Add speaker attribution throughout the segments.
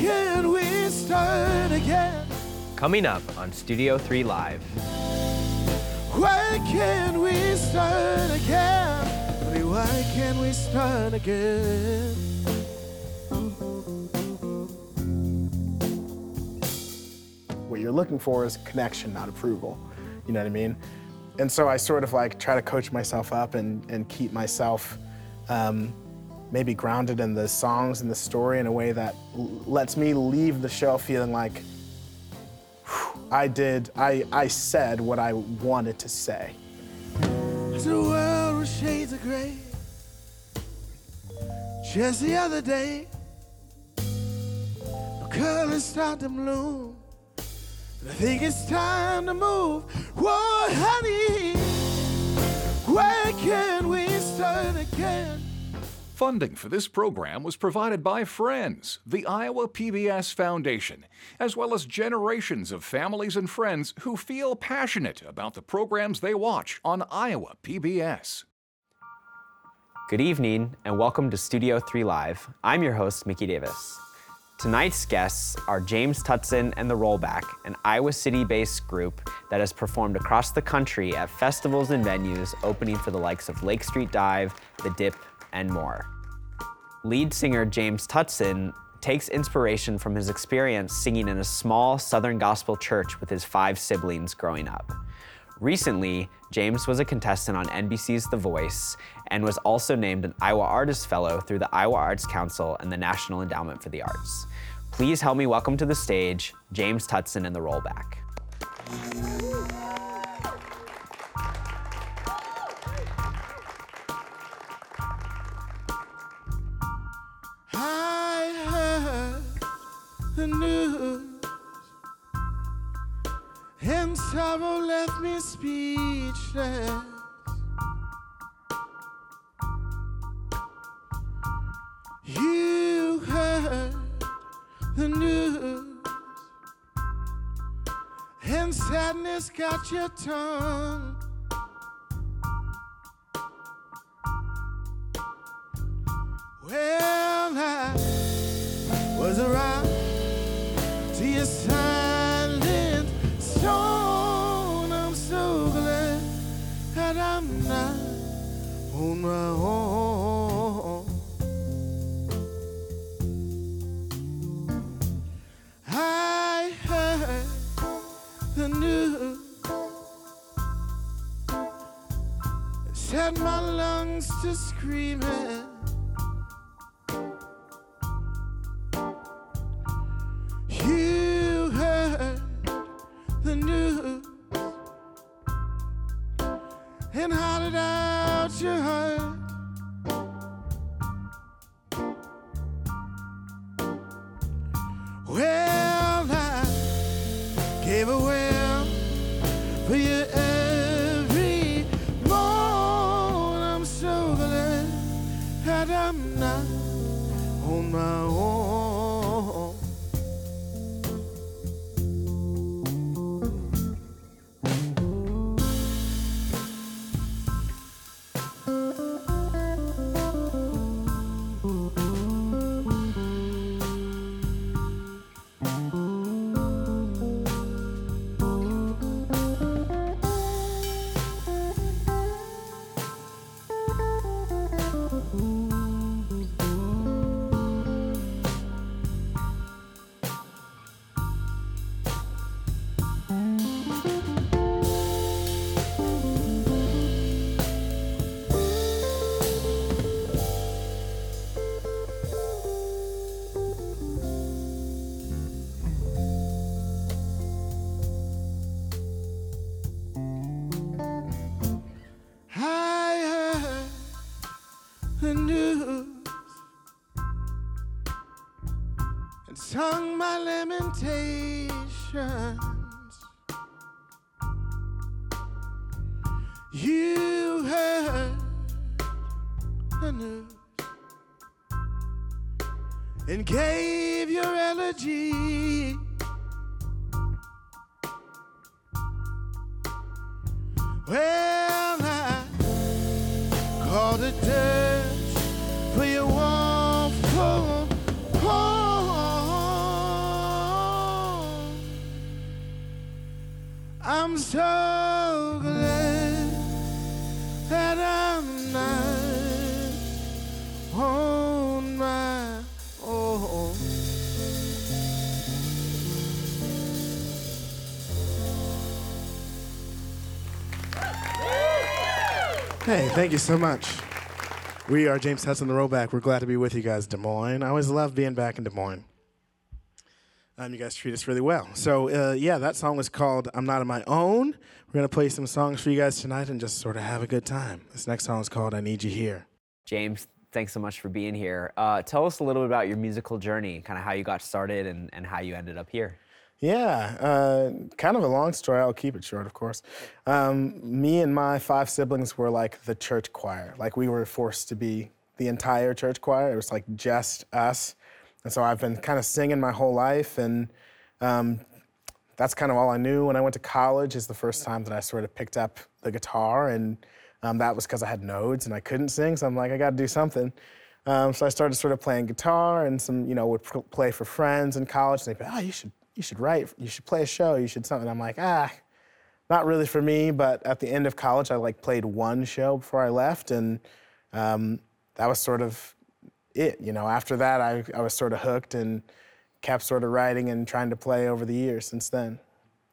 Speaker 1: can we start again?
Speaker 2: Coming up on Studio 3 Live.
Speaker 1: Why can't we start again? Why can't we start again?
Speaker 3: What you're looking for is connection, not approval. You know what I mean? And so I sort of like try to coach myself up and, and keep myself um, maybe grounded in the songs and the story in a way that lets me leave the show feeling like I did, I, I said what I wanted to say.
Speaker 1: It's a world with shades of gray. Just the other day, the colors start to bloom. I think it's time to move. Whoa, honey, where can we start again?
Speaker 4: Funding for this program was provided by Friends, the Iowa PBS Foundation, as well as generations of families and friends who feel passionate about the programs they watch on Iowa PBS.
Speaker 2: Good evening and welcome to Studio 3 Live. I'm your host, Mickey Davis. Tonight's guests are James Tutson and the Rollback, an Iowa City based group that has performed across the country at festivals and venues opening for the likes of Lake Street Dive, The Dip, and more. Lead singer James Tutson takes inspiration from his experience singing in a small Southern gospel church with his five siblings growing up. Recently, James was a contestant on NBC's The Voice and was also named an Iowa Artist Fellow through the Iowa Arts Council and the National Endowment for the Arts. Please help me welcome to the stage James Tutson and the Rollback.
Speaker 1: The news, and sorrow left me speechless. You heard the news, and sadness got your tongue. On my. I heard the news. Set my lungs to screaming. Hey, thank you so much. We are James Tutson, the Rollback. We're glad to be with you guys, Des Moines. I always love being back in Des Moines. Um, you guys treat us really well. So, uh, yeah, that song was called I'm Not on My Own. We're going to play some songs for you guys tonight and just sort of have a good time. This next song is called I Need You Here.
Speaker 2: James, thanks so much for being here. Uh, tell us a little bit about your musical journey, kind of how you got started and, and how you ended up here.
Speaker 3: Yeah, uh, kind of a long story. I'll keep it short, of course. Um, me and my five siblings were like the church choir. Like we were forced to be the entire church choir. It was like just us. And so I've been kind of singing my whole life, and um, that's kind of all I knew. When I went to college, is the first time that I sort of picked up the guitar, and um, that was because I had nodes and I couldn't sing. So I'm like, I got to do something. Um, so I started sort of playing guitar, and some, you know, would pr- play for friends in college. And they'd be, oh, you should you should write, you should play a show, you should something. I'm like, ah, not really for me. But at the end of college, I like played one show before I left, and um, that was sort of it. You know, after that, I, I was sort of hooked and kept sort of writing and trying to play over the years since then.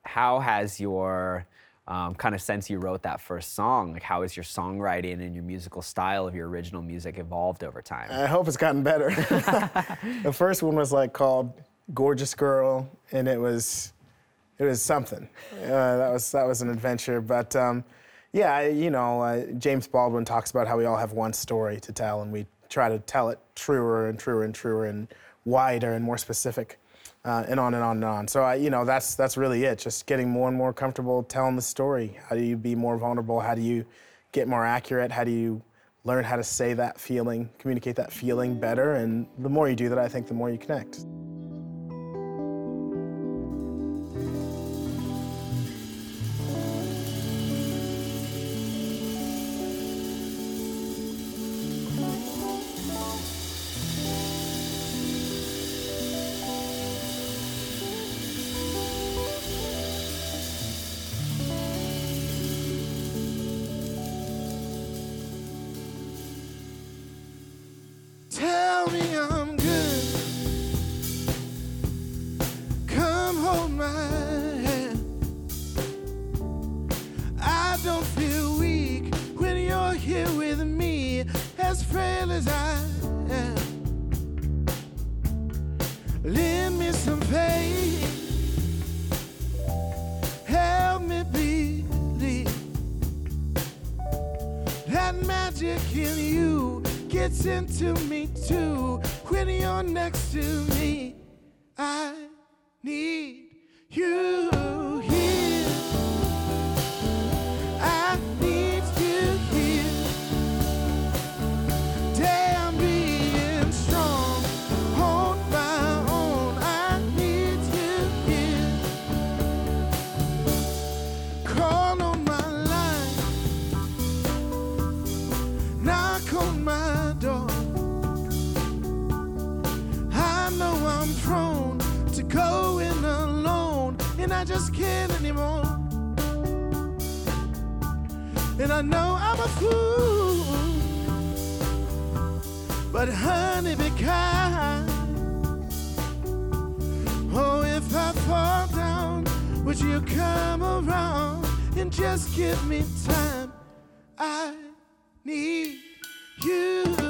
Speaker 2: How has your um, kind of since you wrote that first song, like how has your songwriting and your musical style of your original music evolved over time?
Speaker 3: I hope it's gotten better. the first one was like called gorgeous girl, and it was it was something. Uh, that was that was an adventure. But um, yeah, you know, uh, James Baldwin talks about how we all have one story to tell, and we try to tell it truer and truer and truer and wider and more specific. Uh, and on and on and on. So I, you know, that's that's really it. Just getting more and more comfortable telling the story. How do you be more vulnerable? How do you get more accurate? How do you learn how to say that feeling, communicate that feeling better? And the more you do that, I think the more you connect.
Speaker 1: And I know I'm a fool, but honey, be kind. Oh, if I fall down, would you come around and just give me time? I need you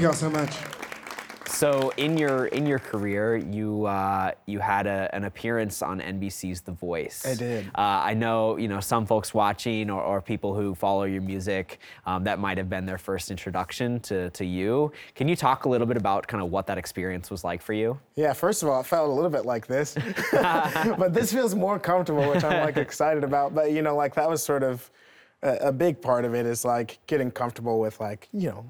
Speaker 1: Thank y'all so much.
Speaker 2: So in your in your career, you uh, you had a, an appearance on NBC's The Voice.
Speaker 3: I did.
Speaker 2: Uh, I know you know some folks watching or, or people who follow your music um, that might have been their first introduction to, to you. Can you talk a little bit about kind of what that experience was like for you?
Speaker 3: Yeah, first of all, it felt a little bit like this, but this feels more comfortable, which I'm like excited about. But you know, like that was sort of a, a big part of it is like getting comfortable with like you know,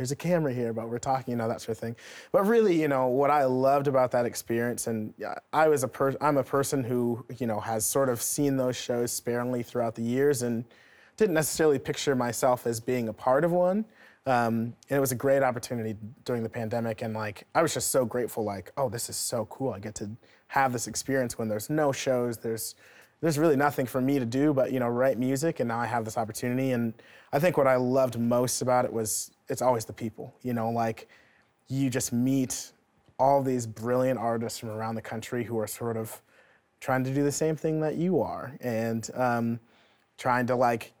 Speaker 3: there's a camera here, but we're talking, you know, that sort of thing. But really, you know, what I loved about that experience, and I was a per- I'm a person who you know has sort of seen those shows sparingly throughout the years and didn't necessarily picture myself as being a part of one. Um, and it was a great opportunity during the pandemic, and like I was just so grateful. Like, oh, this is so cool. I get to have this experience when there's no shows. There's there's really nothing for me to do but you know write music, and now I have this opportunity. And I think what I loved most about it was it's always the people. You know, like you just meet all these brilliant artists from around the country who are sort of trying to do the same thing that you are, and um, trying to like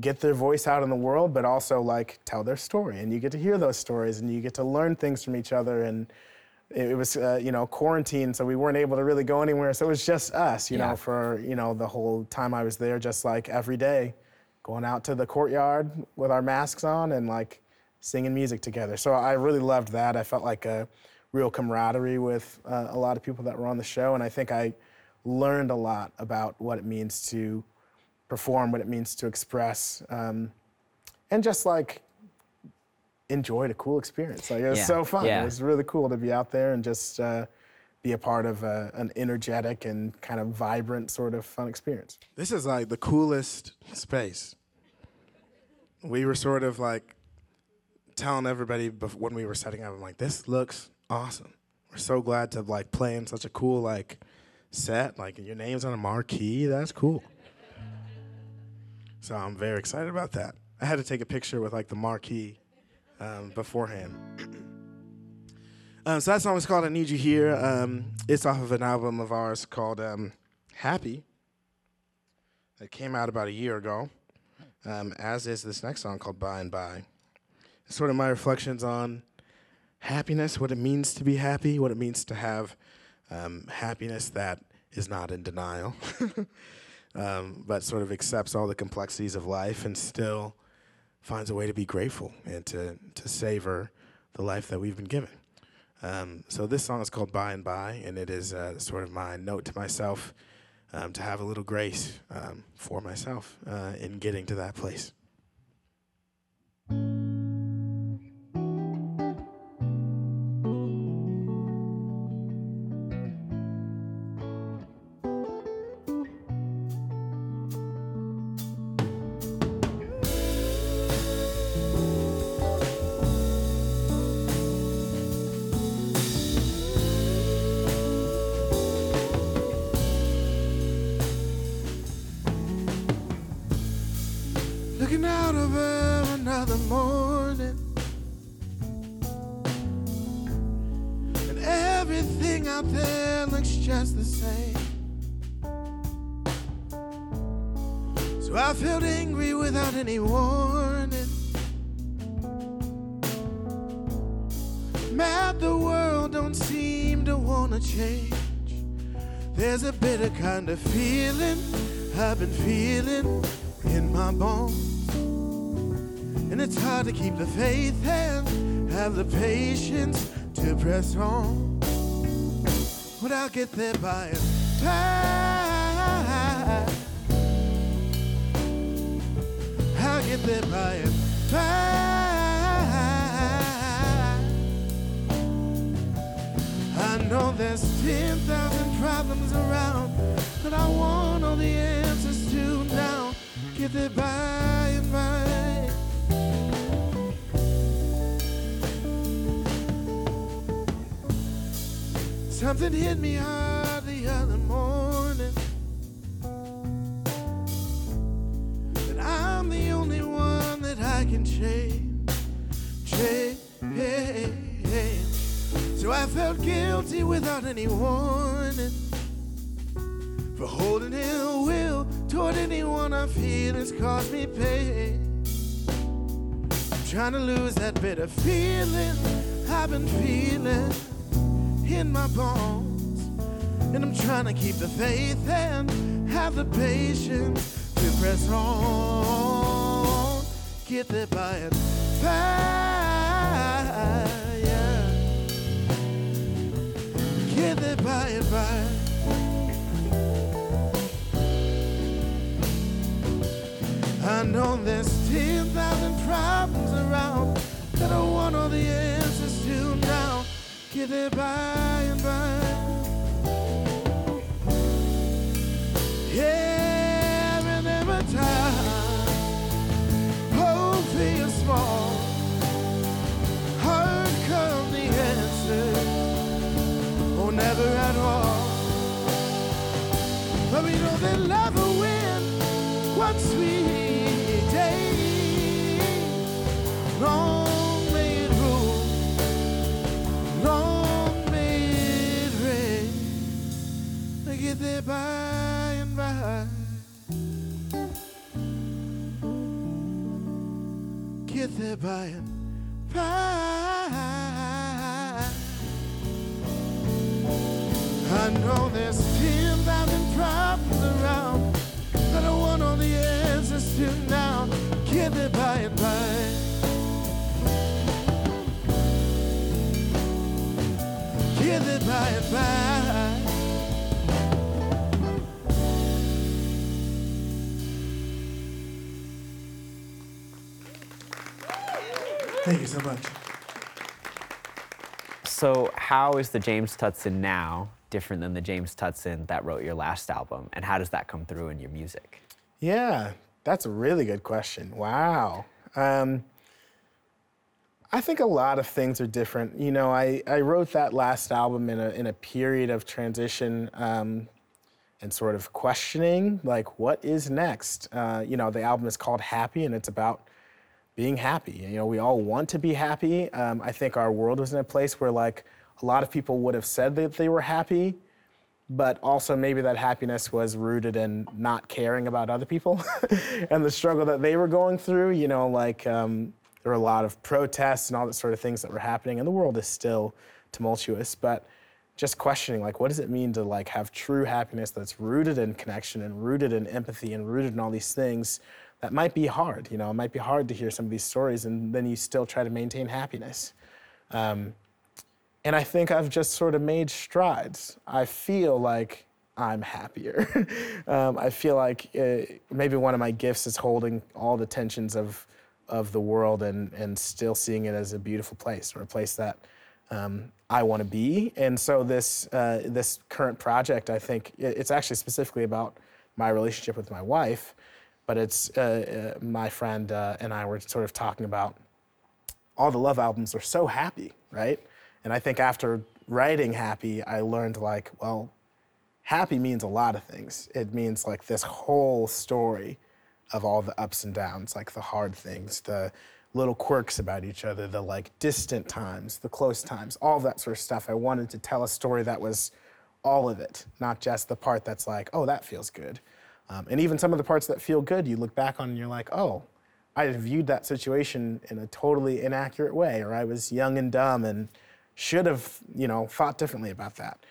Speaker 3: get their voice out in the world, but also like tell their story. And you get to hear those stories and you get to learn things from each other. And it, was, uh, you know, quarantine, so we weren't able to really go anywhere. So it was just us, you
Speaker 2: Yeah.
Speaker 3: know, for, you know, the whole time I was there, just like every day, going out to the courtyard with our masks on and like singing music together. So I really loved that. I felt like a real camaraderie with uh, a lot of people that were on the show. And I think I learned a lot about what it means to perform, what it means to express, um, and just like enjoyed a cool experience. Like it was
Speaker 2: Yeah,
Speaker 3: so fun.
Speaker 2: yeah.
Speaker 3: It was really cool to be out there and just uh, be a part of uh, an energetic and kind of vibrant sort of fun experience.
Speaker 1: This is like the coolest space. We were sort of like telling everybody bef- when we were setting up, I'm like, this looks awesome. We're so glad to like play in such a cool like set. Like your name's on a marquee. That's cool. So I'm very excited about that. I had to take a picture with like the marquee um, beforehand. Um, so that song is called "I Need You Here." Um, it's off of an album of ours called um, "Happy." It came out about a year ago, um, as is this next song called By and By. It's sort of my reflections on happiness, what it means to be happy, what it means to have um, happiness that is not in denial, um, but sort of accepts all the complexities of life and still finds a way to be grateful and to, to savor the life that we've been given. Um, so this song is called By and By, and it is uh, sort of my note to myself um, to have a little grace um, for myself uh, in getting to that place. Keep the faith and have the patience to press on. But I'll get there by and by. I'll get there by and by. I know there's 10,000 problems around, but I want all the answers to now. Get there by Something hit me hard the other morning. That I'm the only one that I can change. Change. So I felt guilty without any warning for holding ill will toward anyone I feel has caused me pain. I'm trying to lose that bitter feeling I've been feeling in my bones. And I'm trying to keep the faith and have the patience to press on. Get there by and by. Yeah. Get there by and by. I know there's 10,000 problems around that I want all the answers to now. Get there by and by. Yeah, every time hope feels small. Hard come the answer, or never at all. But we know that love will win one sweet day. Long get there by and by. Get there by and by. I know there's 10,000 problems around. I want all the answers to now. Get there by and by. Get there by and by. Thank you so much.
Speaker 2: So, how is the James Tutson now different than the James Tutson that wrote your last album? And how does that come through in your music?
Speaker 3: Yeah, that's a really good question. Wow. Um, I think a lot of things are different. You know, I, I wrote that last album in a, in a period of transition um, and sort of questioning, like, what is next? Uh, you know, the album is called Happy, and it's about being happy. You know, we all want to be happy. Um, I think our world was in a place where, like, a lot of people would have said that they were happy, but also maybe that happiness was rooted in not caring about other people and the struggle that they were going through. You know, like um, there were a lot of protests and all that sort of things that were happening, and the world is still tumultuous. But just questioning, like, what does it mean to like have true happiness that's rooted in connection and rooted in empathy and rooted in all these things that might be hard. You know, it might be hard to hear some of these stories, and then you still try to maintain happiness. Um, and I think I've just sort of made strides. I feel like I'm happier. um, I feel like uh, maybe one of my gifts is holding all the tensions of of the world and and still seeing it as a beautiful place or a place that um, I want to be. And so this uh, this current project, I think it- it's actually specifically about my relationship with my wife, but it's uh, uh, my friend uh, and I were sort of talking about all the love albums are so happy, right? And I think after writing Happy, I learned like, well, happy means a lot of things. It means like this whole story of all the ups and downs, like the hard things, the little quirks about each other, the like distant times, the close times, all that sort of stuff. I wanted to tell a story that was all of it, not just the part that's like, oh, that feels good. Um, and even some of the parts that feel good, you look back on and you're like, oh, I viewed that situation in a totally inaccurate way, or I was young and dumb and should have, you know, thought differently about that.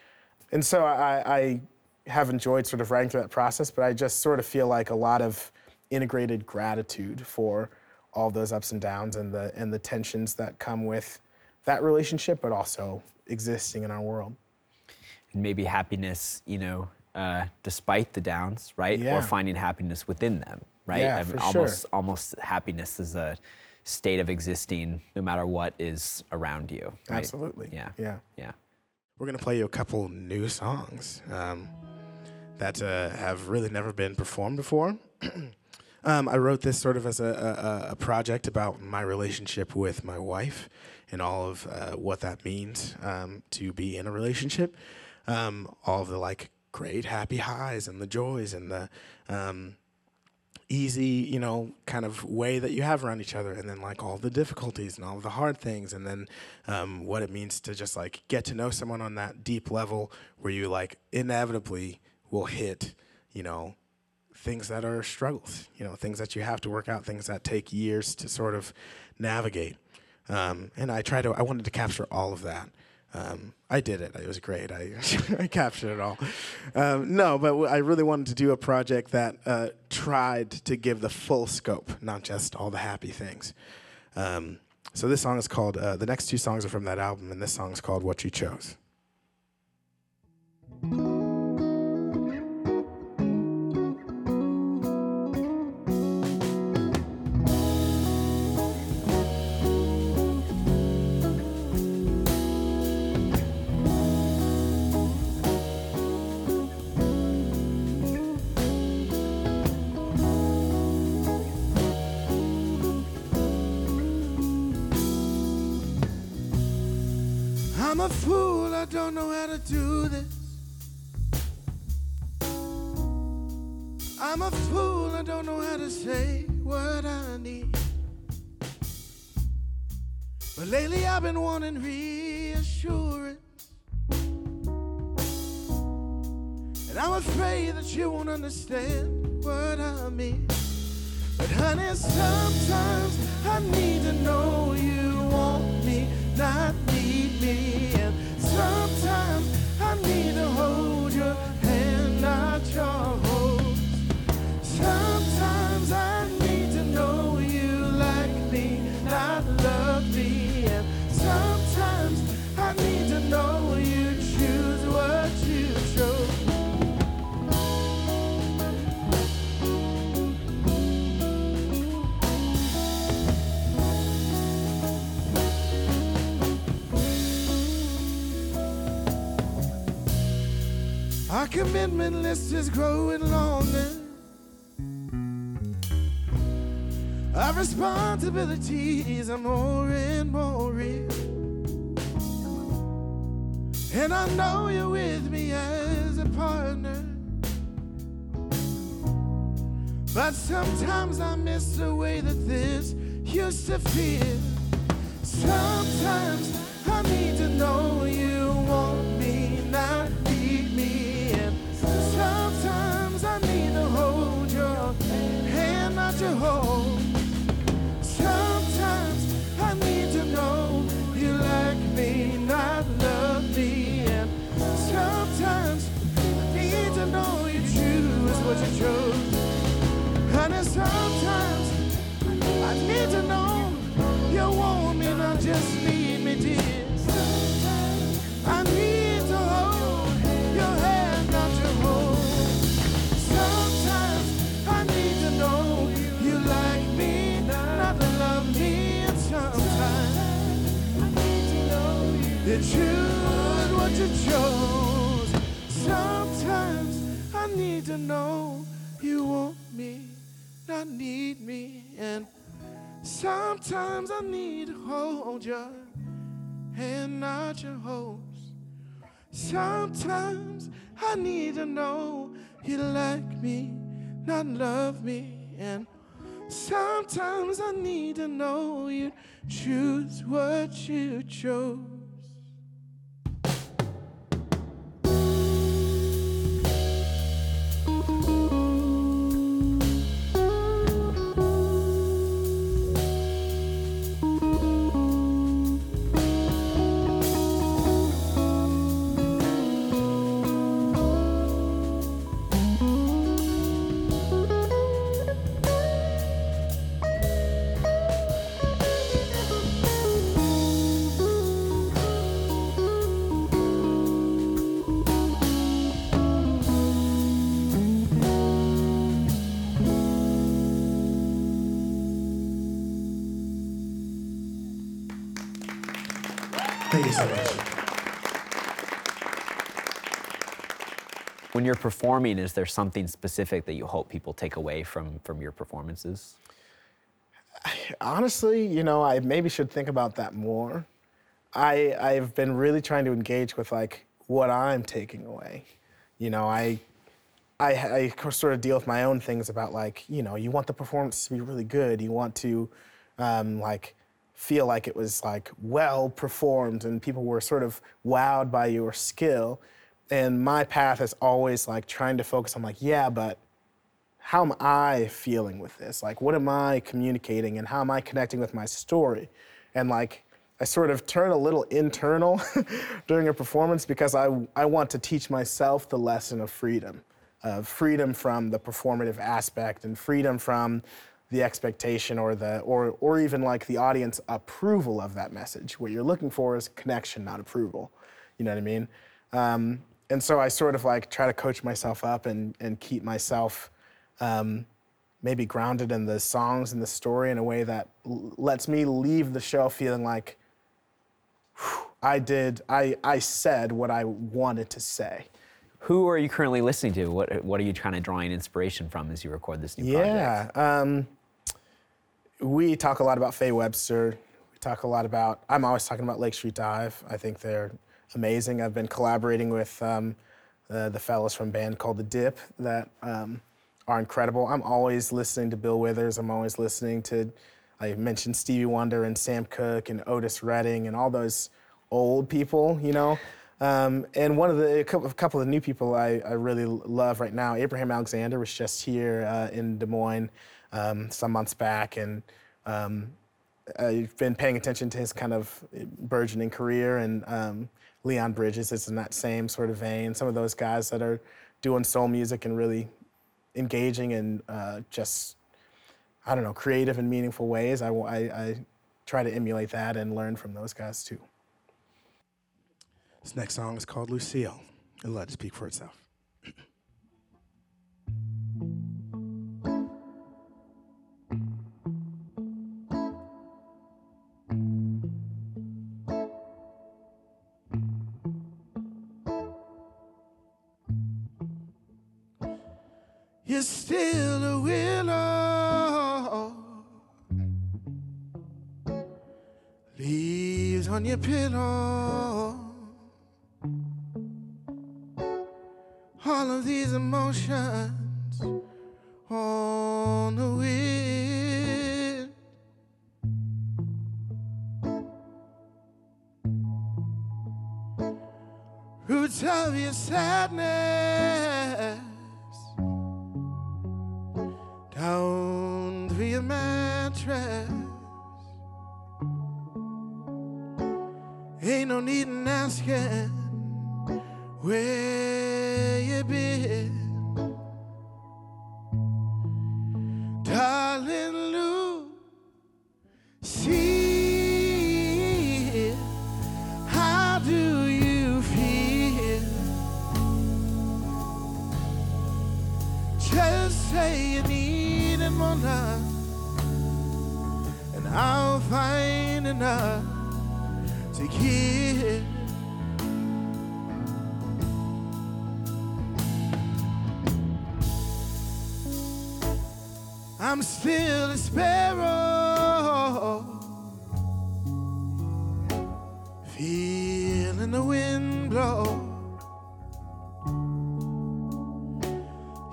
Speaker 3: and so I, I have enjoyed sort of writing through that process, but I just sort of feel like a lot of integrated gratitude for all those ups and downs and the and the tensions that come with that relationship, but also existing in our world.
Speaker 2: And maybe happiness, you know, uh, despite the downs, right?
Speaker 3: Yeah.
Speaker 2: Or finding happiness within them, right?
Speaker 3: Yeah,
Speaker 2: I mean,
Speaker 3: for
Speaker 2: almost
Speaker 3: sure.
Speaker 2: almost happiness is a state of existing no matter what is around you. right?
Speaker 3: Absolutely.
Speaker 2: Yeah.
Speaker 3: Yeah.
Speaker 2: Yeah.
Speaker 1: We're gonna play you a couple new songs um, that uh, have really never been performed before. um, I wrote this sort of as a, a, a project about my relationship with my wife and all of uh, what that means um, to be in a relationship. Um, all of the like great happy highs and the joys and the um, easy, you know, kind of way that you have around each other, and then like all the difficulties and all the hard things, and then um, what it means to just like get to know someone on that deep level where you like inevitably will hit, you know, things that are struggles, you know, things that you have to work out, things that take years to sort of navigate. Um, and I try to, I wanted to capture all of that. Um, I did it. It was great. I, I captured it all. Um, no, but w- I really wanted to do a project that uh, tried to give the full scope, not just all the happy things. Um, so this song is called, uh, the next two songs are from that album, and this song is called What You Chose. Fool, I don't know how to do this. I'm a fool, I don't know how to say what I need. But lately I've been wanting reassurance. And I'm afraid that you won't understand what I mean. But honey, sometimes I need to know you want me, not need me. Sometimes I need to hold your hand, not your Our commitment list is growing longer. Our responsibilities are more and more real. And I know you're with me as a partner. But sometimes I miss the way that this used to feel. Sometimes I need to know you want Sometimes I need to know you like me, not love me. And sometimes I need to know you choose what you chose. Honey, sometimes I need to know you want me, not just need to know you want me, not need me, and sometimes I need to hold your hand, not your hose. Sometimes I need to know you like me, not love me, and sometimes I need to know you choose what you chose.
Speaker 2: When you're performing, is there something specific that you hope people take away from from your performances?
Speaker 3: Honestly, you know, I maybe should think about that more. I I've been really trying to engage with like what I'm taking away. You know, I I, I sort of deal with my own things about like you know you want the performance to be really good. You want to um, like feel like it was like well performed and people were sort of wowed by your skill. And my path is always like trying to focus on like yeah, but how am I feeling with this? Like, what am I communicating and how am I connecting with my story? And like, I sort of turn a little internal during a performance because I, I want to teach myself the lesson of freedom, of freedom from the performative aspect and freedom from the expectation or the or or even like the audience approval of that message. What you're looking for is connection, not approval. You know what I mean? Um, and so I sort of like try to coach myself up and and keep myself um, maybe grounded in the songs and the story in a way that l- lets me leave the show feeling like I did, I, I said what I wanted to say.
Speaker 2: Who are you currently listening to? What what are you trying to drawing inspiration from as you record this new project?
Speaker 3: Yeah. Um, we talk a lot about Faye Webster. We talk a lot about, I'm always talking about Lake Street Dive. I think they're amazing. I've been collaborating with um, the fellows from a band called The Dip that um, are incredible. I'm always listening to Bill Withers. I'm always listening to, I mentioned Stevie Wonder and Sam Cooke and Otis Redding and all those old people, you know. Um, and one of the a couple, a couple of new people I, I really love right now, Abraham Alexander was just here uh, in Des Moines um, some months back, and um, I've been paying attention to his kind of burgeoning career. And um, Leon Bridges is in that same sort of vein. Some of those guys that are doing soul music and really engaging and uh, just I don't know creative and meaningful ways. I, I, I try to emulate that and learn from those guys too.
Speaker 1: This next song is called Lucille. It'll let it speak for itself. You're still a willow. Leaves on your pillow. All of these emotions on the wind. Roots of your sadness no need in asking where you been. Darling Lou, see how do you feel? Just say you need more love, and I'll find enough to give. I'm still a sparrow, feeling the wind blow.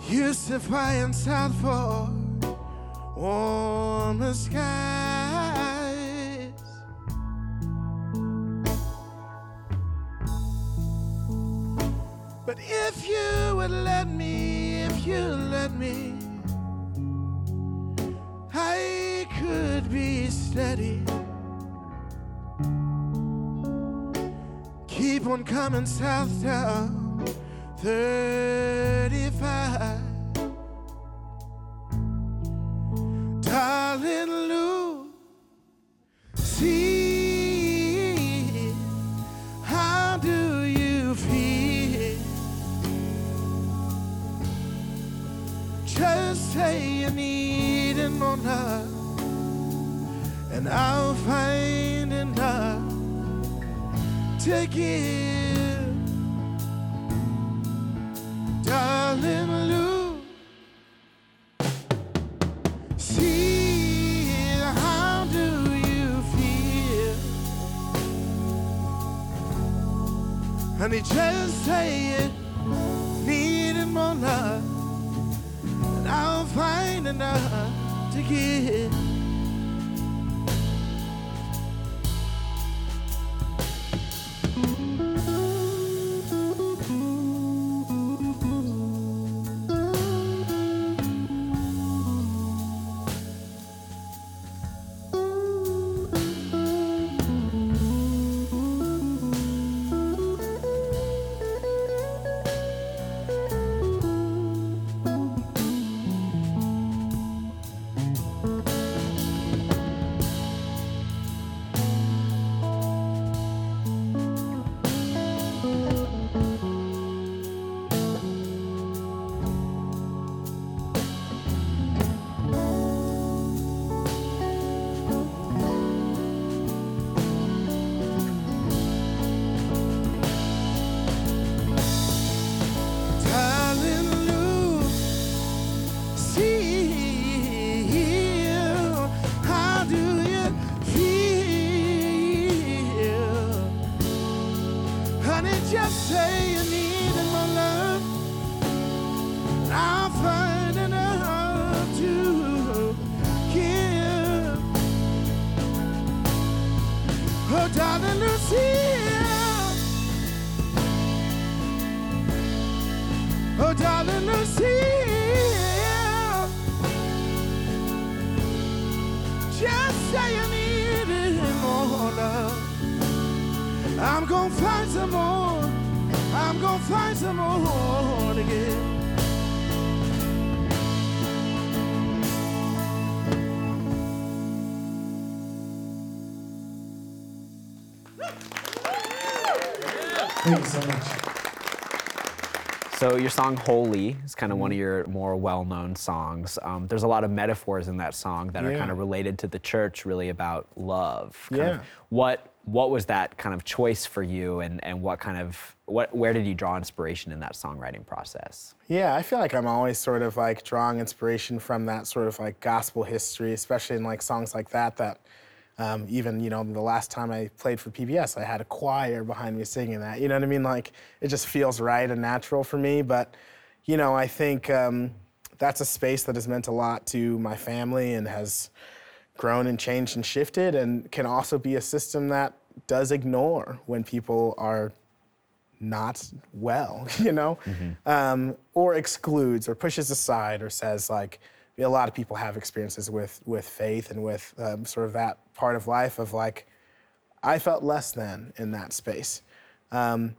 Speaker 1: Used to fly south for warmer skies. But if you would let me, if you let me, I could be steady. Keep on coming south down 35. Darling to
Speaker 2: your song "Holy" is kind of one of your more well-known songs. Um, there's a lot of metaphors in that song that are kind of related to the church, really about love.
Speaker 3: Yeah.
Speaker 2: what what was that kind of choice for you, and and what kind of what where did you draw inspiration in that songwriting process?
Speaker 3: Yeah, I feel like I'm always sort of like drawing inspiration from that sort of like gospel history, especially in like songs like that. That um, even you know the last time I played for PBS, I had a choir behind me singing that. You know what I mean? Like it just feels right and natural for me. But you know, I think um, that's a space that has meant a lot to my family and has grown and changed and shifted, and can also be a system that does ignore when people are not well, you know, um, or excludes or pushes aside or says like a lot of people have experiences with with faith and with um, sort of that part of life of like I felt less than in that space. Um,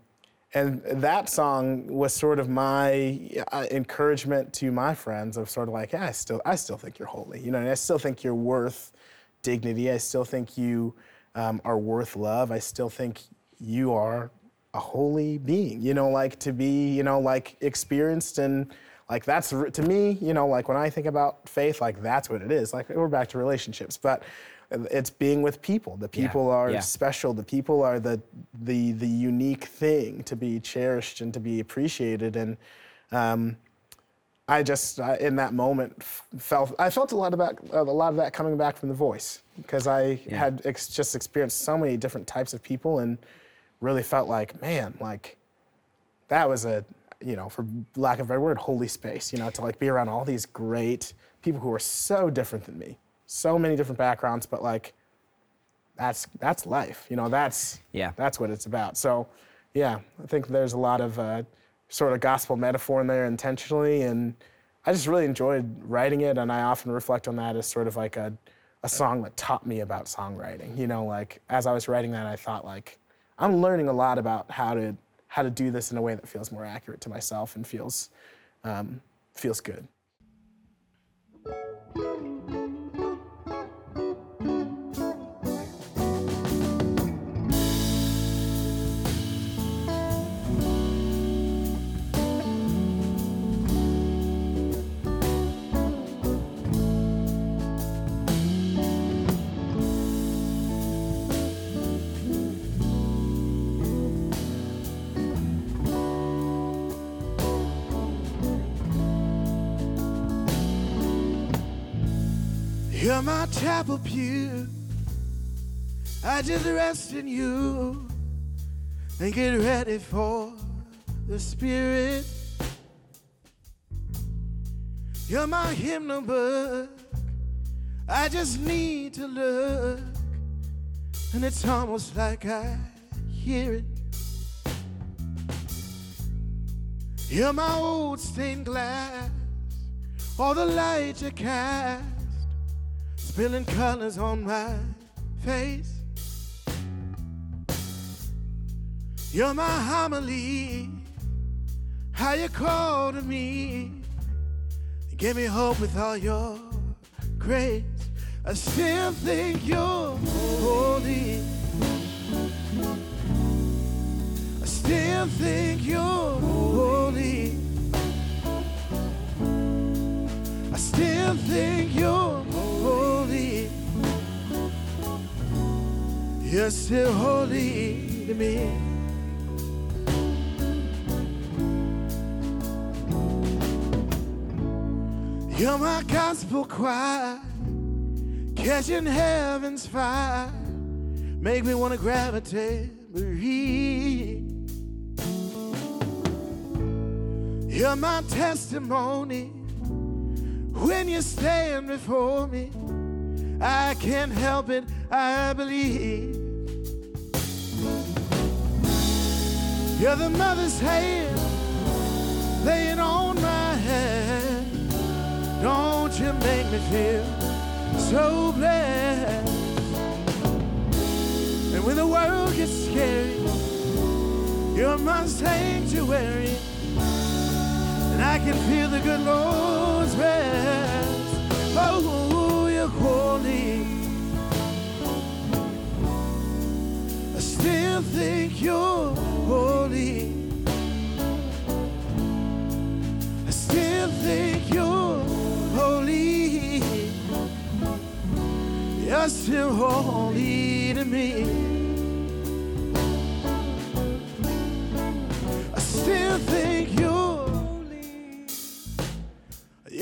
Speaker 3: and that song was sort of my uh, encouragement to my friends of sort of like, yeah, I still, I still think you're holy. You know, and I still think you're worth dignity. I still think you um, are worth love. I still think you are a holy being. You know, like to be, you know, like experienced and like that's to me, you know, like when I think about faith, like that's what it is. Like we're back to relationships, but it's being with people. The people are
Speaker 2: yeah.
Speaker 3: special. The people are the the the unique thing to be cherished and to be appreciated. And um, I just uh, in that moment f- felt I felt a lot about a lot of that coming back from the voice because I had ex- just experienced so many different types of people and really felt like man like that was a you know for lack of a better word holy space you know to like be around all these great people who are so different than me so many different backgrounds but like that's that's life you know that's
Speaker 2: Yeah.
Speaker 3: that's what it's about so yeah i think there's a lot of uh, sort of gospel metaphor in there intentionally and i just really enjoyed writing it and i often reflect on that as sort of like a, a song that taught me about songwriting you know like as i was writing that i thought like i'm learning a lot about how to how to do this in a way that feels more accurate to myself and feels um, feels good
Speaker 1: You're my chapel pew. I just rest in you and get ready for the Spirit. You're my hymnal book. I just need to look, and it's almost like I hear it. You're my old stained glass, all the light you cast, spilling colors on my face. You're my homily, how you call to me. Give me hope with all your grace. I still think you're holy. I still think you're holy. Still think you're holy. You're still holy to me. You're my gospel choir, catching heaven's fire. Make me wanna gravitate, breathe. You're my testimony. When you stand before me, I can't help it, I believe. You're the mother's hand laying on my hand. Don't you make me feel so blessed? And when the world gets scary, you're my sanctuary. I can feel the good Lord's rest. Oh, you're holy. I still think you're holy. I still think you're holy. You're still holy to me.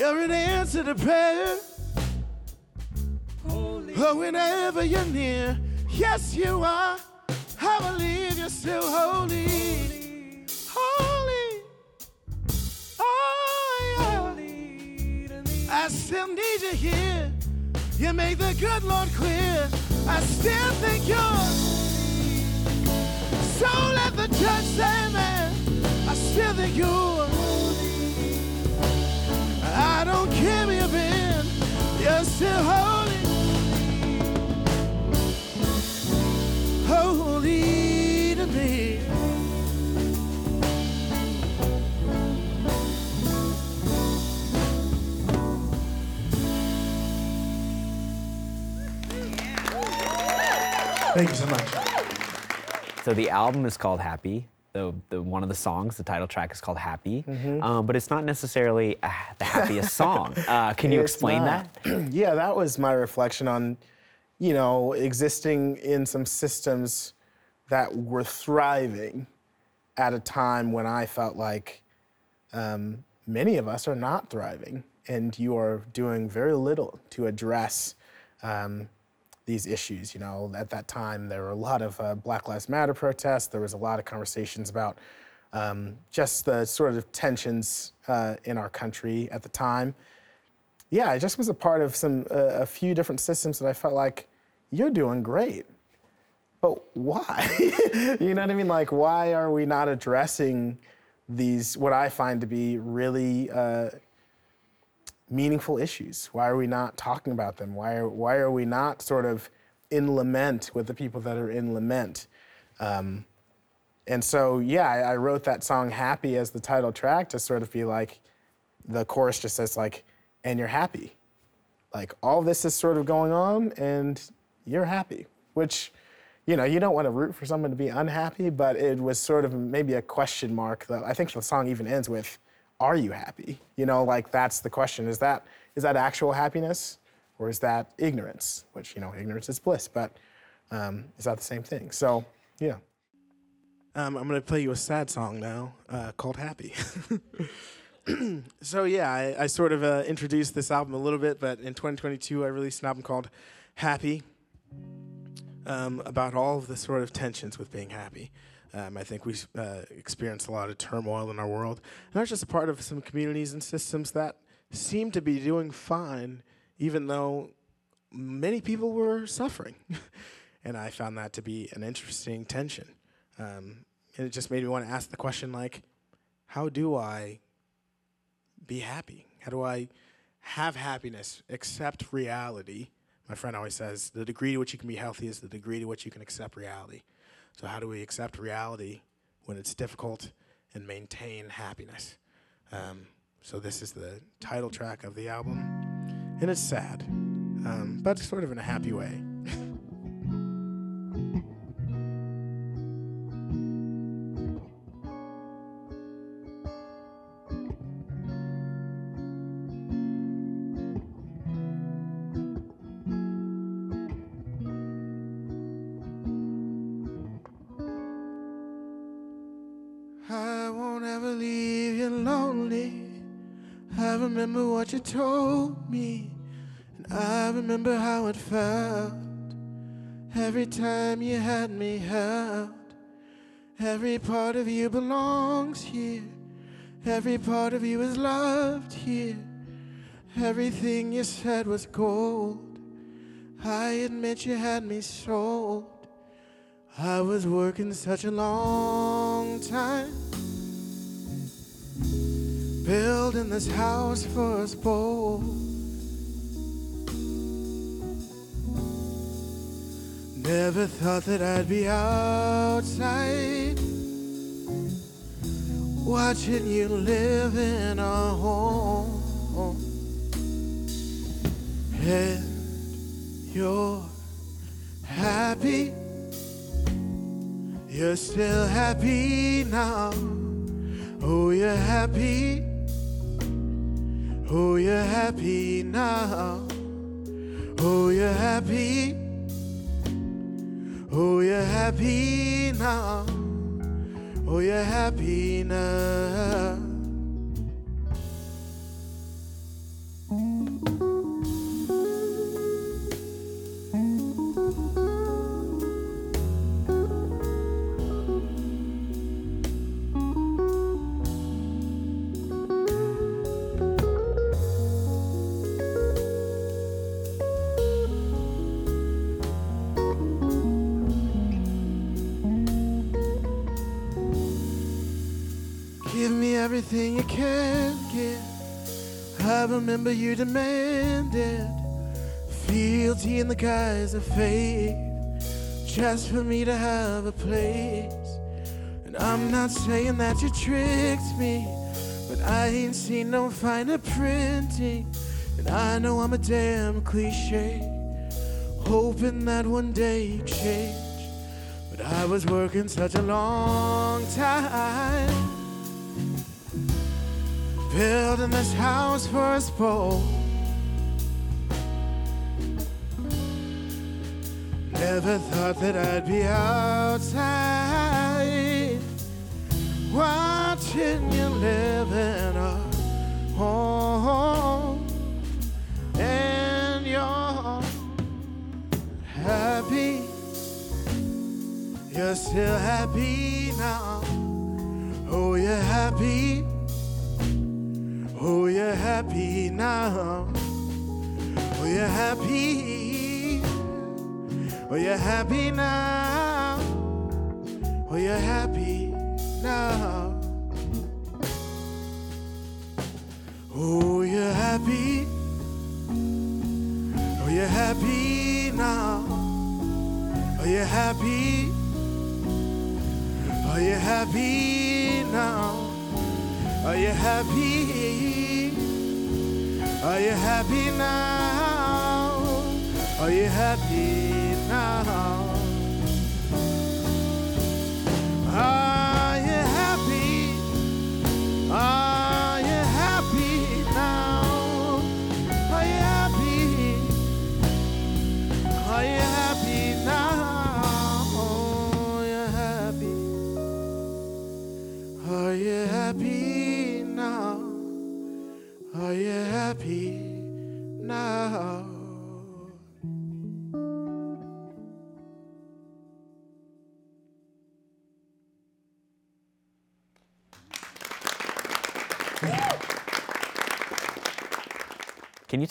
Speaker 1: You're an answer to prayer. Oh, whenever you're near, yes, you are. I believe you're still holy. Holy. Oh, yeah. I still need you here. You make the good Lord clear. I still think you're. So let the church say, man, I still think you're. I don't care where you've been, you're still holy. Holy to me. Thank you so much.
Speaker 2: So the album is called Happy. The, the one of the songs, the title track is called Happy, um, but it's not necessarily uh, the happiest song. Uh, can you
Speaker 3: It's
Speaker 2: explain
Speaker 3: not.
Speaker 2: that?
Speaker 3: yeah, that was my reflection on, you know, existing in some systems that were thriving at a time when I felt like um, many of us are not thriving, and you are doing very little to address um, these issues. You know, at that time there were a lot of uh, Black Lives Matter protests. There was a lot of conversations about um, just the sort of tensions uh, in our country at the time. Yeah, I just was a part of some uh, a few different systems that I felt like you're doing great, but why? you know what I mean? Like, why are we not addressing these what I find to be really uh, meaningful issues? Why are we not talking about them? Why are, why are we not sort of in lament with the people that are in lament? Um, and so, yeah, I, I wrote that song Happy as the title track to sort of be like, the chorus just says, like, and you're happy. Like, all this is sort of going on and you're happy, which, you know, you don't want to root for someone to be unhappy, but it was sort of maybe a question mark that I think the song even ends with, are you happy? You know, like that's the question. Is that is that actual happiness or is that ignorance? Which, you know, ignorance is bliss, but um, is that the same thing? So, yeah.
Speaker 1: Um, I'm gonna play you a sad song now uh, called "Happy." so yeah, I, I sort of uh, introduced this album a little bit, but in 2022 I released an album called Happy, um, about all of the sort of tensions with being happy. Um, I think we uh, experience a lot of turmoil in our world, and that's just a part of some communities and systems that seem to be doing fine, even though many people were suffering. and I found that to be an interesting tension. Um, and it just made me want to ask the question like, how do I be happy? How do I have happiness, accept reality? My friend always says the degree to which you can be healthy is the degree to which you can accept reality. So, how do we accept reality when it's difficult and maintain happiness? Um, so, this is the title track of the album, and it's sad, um, but sort of in a happy way. Told me, and I remember how it felt every time you had me held. Every part of you belongs here, every part of you is loved here. Everything you said was gold. I admit you had me sold. I was working such a long time building this house for us both. Never thought that I'd be outside watching you live in our home. And you're happy. You're still happy now. Oh, you're happy. Oh, you're happy now. Oh, you're happy. Oh, you're happy now. Oh, you're happy now. Remember you demanded fealty in the guise of faith, just for me to have a place. And I'm not saying that you tricked me, but I ain't seen no finer printing. And I know I'm a damn cliche, hoping that one day you change. But I was working such a long time building this house for us both. Never thought that I'd be outside watching you live in a home, and you're happy. You're still happy now. Oh, you're happy. Oh, happy now. Oh, you're happy. Oh, you're happy now. Oh, you're happy now. Oh, you're happy. Oh, you're happy now. Oh, you're happy. Oh, you're happy now. Oh, Are you happy? Are you happy now? Are you happy now? Are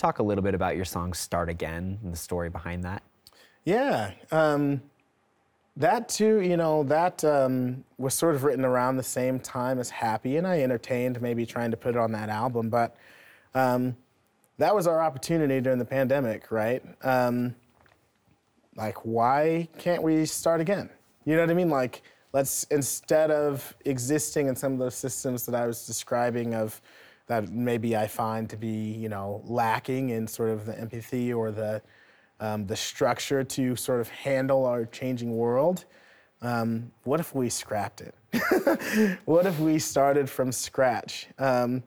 Speaker 2: talk a little bit about your song "Start Again" and the story behind that?
Speaker 3: Yeah. Um, that too, you know, that um, was sort of written around the same time as Happy, and I entertained maybe trying to put it on that album, but um, that was our opportunity during the pandemic, right? Um, like, why can't we start again? You know what I mean? Like, let's instead of existing in some of those systems that I was describing of that maybe I find to be, you know, lacking in sort of the empathy or the um, the structure to sort of handle our changing world. Um, what if we scrapped it? what if we started from scratch? Um,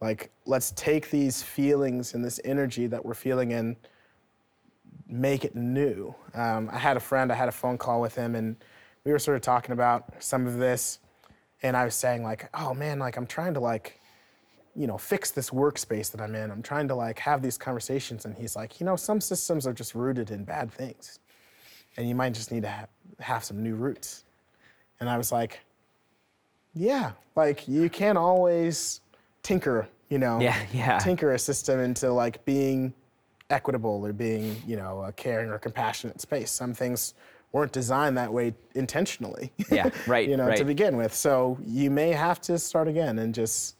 Speaker 3: like, let's take these feelings and this energy that we're feeling and make it new. Um, I had a friend, I had a phone call with him, and we were sort of talking about some of this. And I was saying, like, oh man, like, I'm trying to, like, you know, fix this workspace that I'm in. I'm trying to like have these conversations. And he's like, you know, some systems are just rooted in bad things. And you might just need to have, have some new roots. And I was like, yeah, like you can't always tinker, you know,
Speaker 2: Yeah, yeah.
Speaker 3: tinker a system into like being equitable or being, you know, a caring or compassionate space. Some things weren't designed that way intentionally.
Speaker 2: Yeah, right,
Speaker 3: you know,
Speaker 2: right.
Speaker 3: to begin with. So you may have to start again and just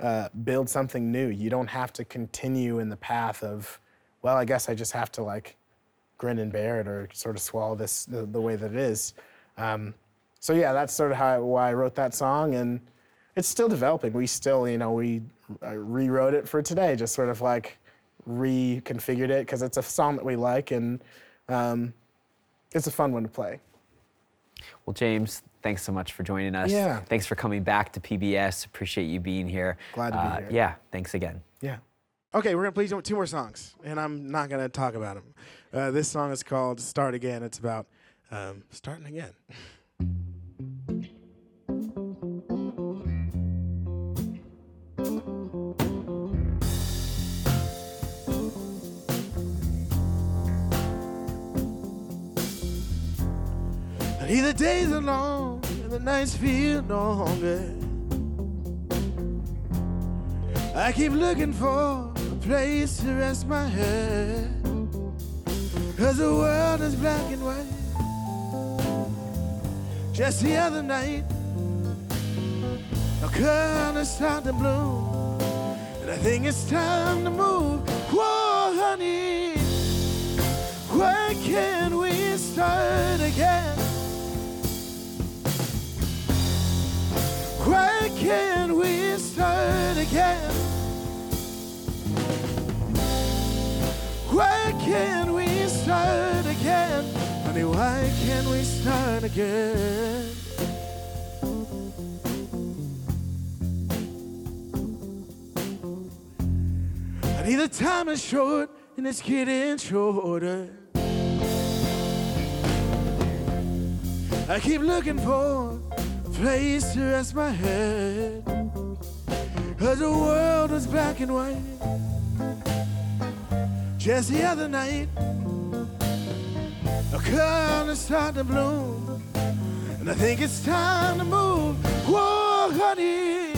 Speaker 3: uh, build something new. You don't have to continue in the path of, well, I guess I just have to like grin and bear it or sort of swallow this the, the way that it is. Um, so yeah, that's sort of how why I wrote that song, and it's still developing. We still, you know, we uh, rewrote it for today, just sort of like reconfigured it because it's a song that we like and um, it's a fun one to play.
Speaker 2: Well, James, thanks so much for joining us.
Speaker 3: Yeah.
Speaker 2: Thanks for coming back to PBS. Appreciate you being here.
Speaker 3: Glad to be
Speaker 2: Uh,
Speaker 3: here.
Speaker 2: Yeah. Thanks again.
Speaker 3: Yeah.
Speaker 1: Okay, we're gonna play two more songs, and I'm not gonna talk about them. Uh, this song is called "Start Again." It's about um, starting again. days are long and the nights feel no longer. I keep looking for a place to rest my head. Cause the world is black and white. Just the other night, a color started to bloom. And I think it's time to move. Whoa, honey, why can't we start again? Can't we start again? Why can't we start again? Honey, why can't we start again? Honey, the time is short and it's getting shorter. I keep looking for place to rest my head. Cause the world was black and white. Just the other night, a color started to bloom. And I think it's time to move. Whoa, honey,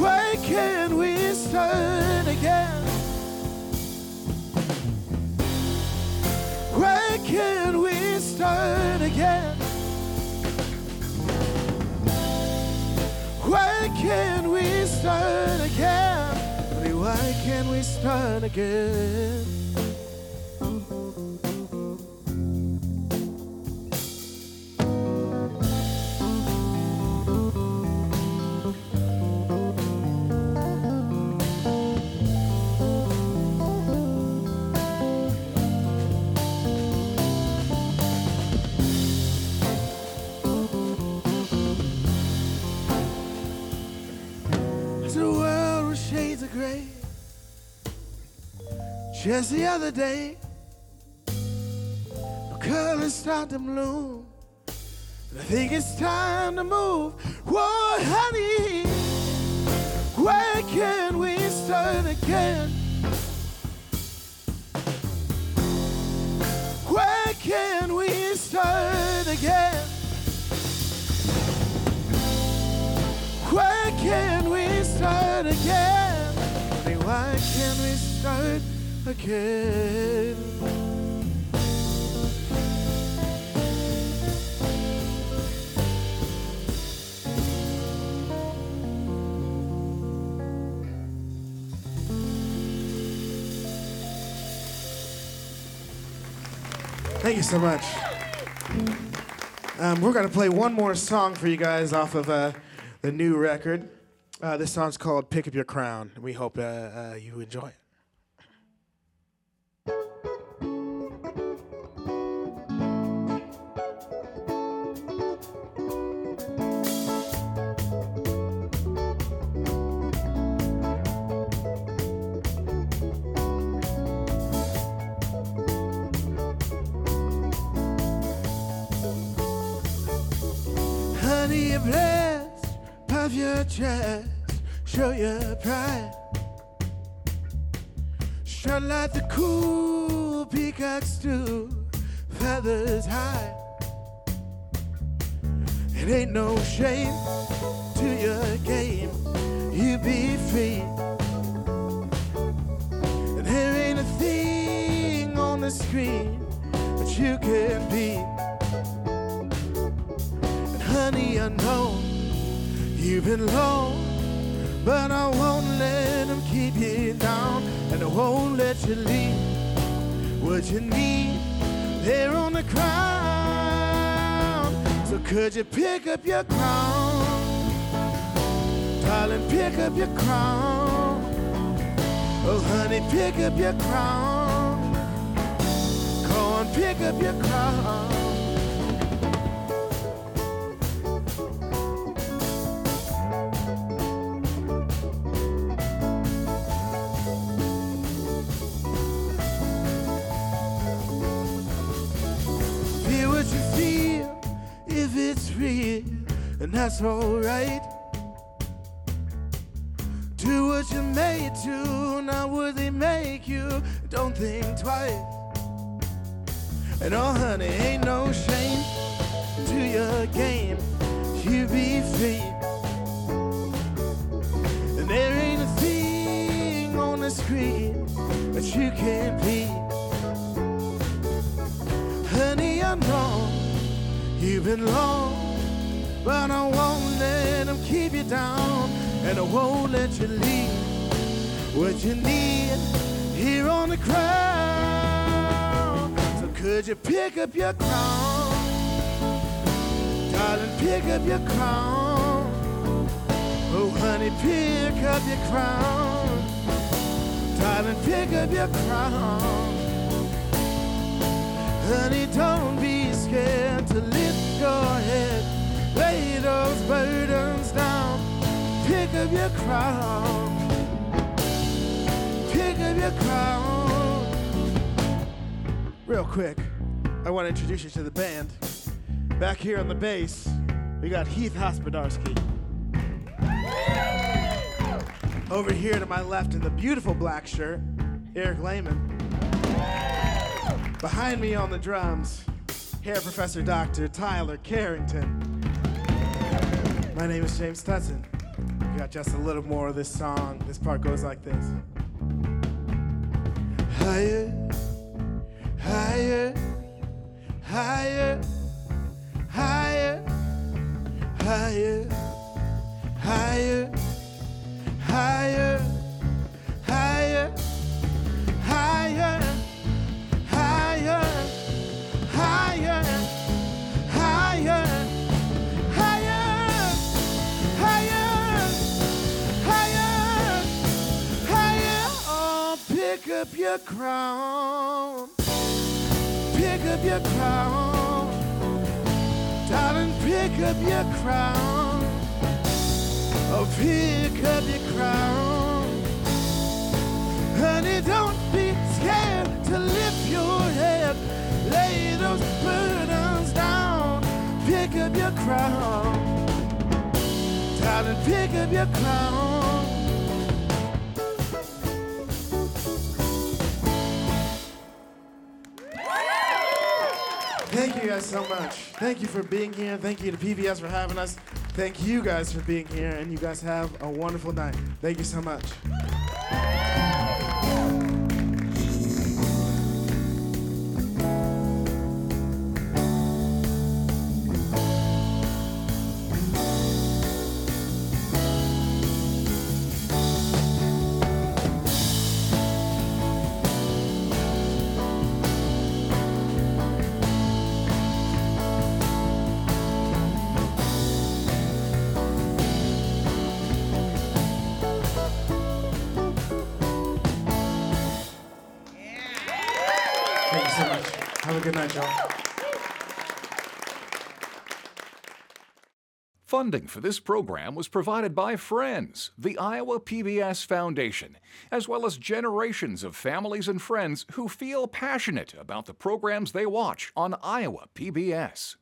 Speaker 1: why can't we start again? Why can't we start again? Start again? Honey, why can't we start again? Just the other day, the colors start to bloom. And I think it's time to move. Whoa, honey, why can't we start again? Where can't we start again? Where can't we start again? Why can we start again? Thank you so much. Um, we're going to play one more song for you guys off of uh, the new record. Uh, this song's called Pick Up Your Crown. We hope uh, uh, you enjoy it. Honey, you blessed, puff your chest, show your pride. Strut like the cool peacocks do, feathers high. It ain't no shame to your game, you be free. And there ain't a thing on the screen that you can beat. I know you've been low, but I won't let them keep you down, and I won't let you leave what you need there on the ground. So could you pick up your crown, darling? Pick up your crown. Oh, honey, pick up your crown. Go on, pick up your crown. That's alright. Do what you're made to, not what they make you. Don't think twice. And oh, honey, ain't no shame to your game. You be free. And there ain't a thing on the screen that you can't be. Honey, I know you've been long, but I won't let them keep you down, and I won't let you leave what you need here on the ground. So could you pick up your crown, darling? Pick up your crown. Oh, honey, pick up your crown, darling. Pick up your crown. Honey, don't be scared to lift your head. Lay those burdens down. Pick up your crown. Pick up your crown. Real quick, I want to introduce you to the band. Back here on the bass, we got Heath Hospodarski. Over here to my left in the beautiful black shirt, Eric Lehman. Behind me on the drums, Hair Professor Dr. Tyler Carrington. My name is James Tutson. We got just a little more of this song. This part goes like this. Higher, higher, higher, higher, higher, higher, higher, higher higher, higher, higher, up your crown, pick up your crown, darling, pick up your crown. Oh, pick up your crown. Honey, don't be scared to lift your head. Lay those burdens down. Pick up your crown. Darling, pick up your crown. Guys so much. Thank you for being here. Thank you to PBS for having us. Thank you guys for being here, and you guys have a wonderful night. Thank you so much. Have a good night, y'all.
Speaker 4: Funding for this program was provided by Friends, the Iowa PBS Foundation, as well as generations of families and friends who feel passionate about the programs they watch on Iowa PBS.